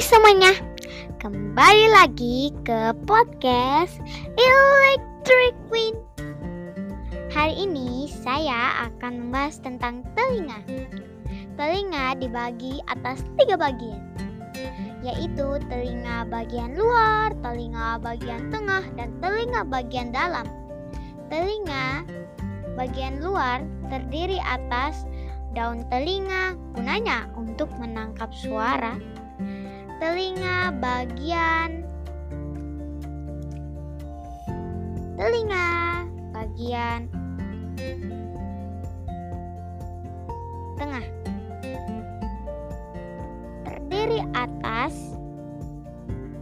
Hai semuanya, kembali lagi ke podcast Electric Queen. Hari ini saya akan membahas tentang telinga. Telinga dibagi atas tiga bagian, yaitu telinga bagian luar, telinga bagian tengah, dan telinga bagian dalam. Telinga bagian luar terdiri atas daun telinga, gunanya untuk menangkap suara telinga bagian. Telinga bagian. Tengah. Terdiri atas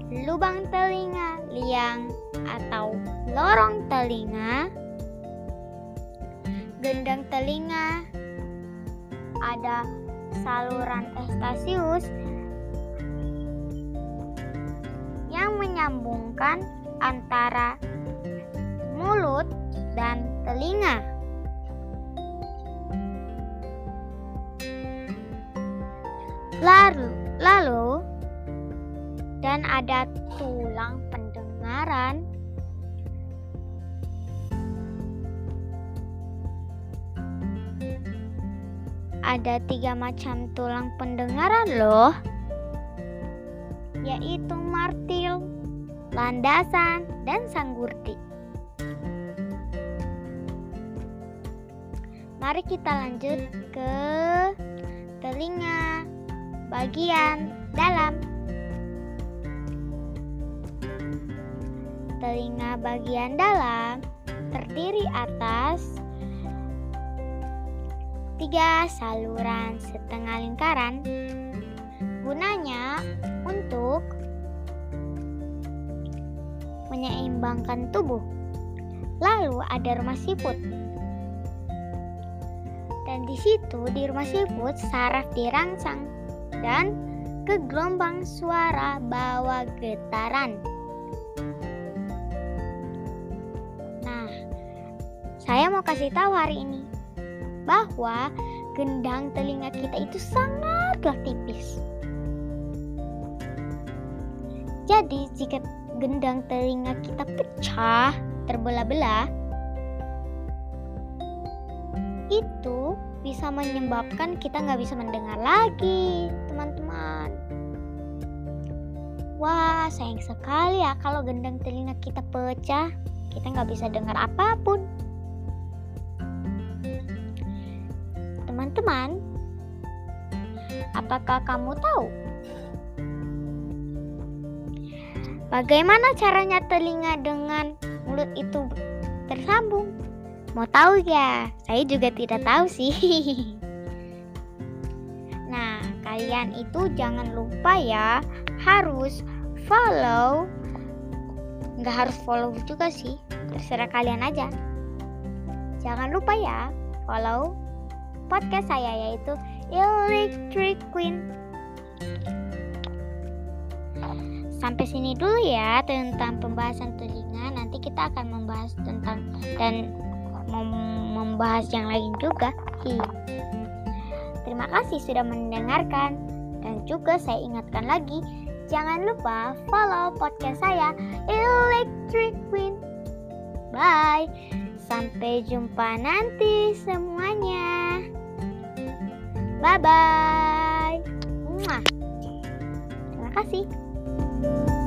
lubang telinga liang atau lorong telinga. Gendang telinga. Ada saluran estasius menyambungkan antara mulut dan telinga. Lalu, lalu dan ada tulang pendengaran ada tiga macam tulang pendengaran loh yaitu martil, landasan, dan sanggurdi. Mari kita lanjut ke telinga bagian dalam. Telinga bagian dalam terdiri atas tiga saluran setengah lingkaran. Gunanya menyeimbangkan tubuh. Lalu ada rumah siput. Dan di situ di rumah siput saraf dirangsang dan ke gelombang suara bawa getaran. Nah, saya mau kasih tahu hari ini bahwa gendang telinga kita itu sangatlah tipis. Jadi, jika gendang telinga kita pecah, terbelah-belah, itu bisa menyebabkan kita nggak bisa mendengar lagi, teman-teman. Wah, sayang sekali ya kalau gendang telinga kita pecah, kita nggak bisa dengar apa pun. Teman-teman, apakah kamu tahu Bagaimana caranya telinga dengan mulut itu tersambung? Mau tahu ya? Saya juga tidak tahu sih. Nah, kalian itu jangan lupa ya, harus follow. Nggak harus follow juga sih, terserah kalian aja. Jangan lupa ya, follow podcast saya yaitu Electric Queen. Sampai sini dulu ya tentang pembahasan telinga. Nanti kita akan membahas tentang dan mem membahas yang lain juga. Hi. Terima kasih sudah mendengarkan dan juga saya ingatkan lagi jangan lupa follow podcast saya Electric Queen. Bye. Sampai jumpa nanti semuanya. Bye bye. Terima kasih. Thank you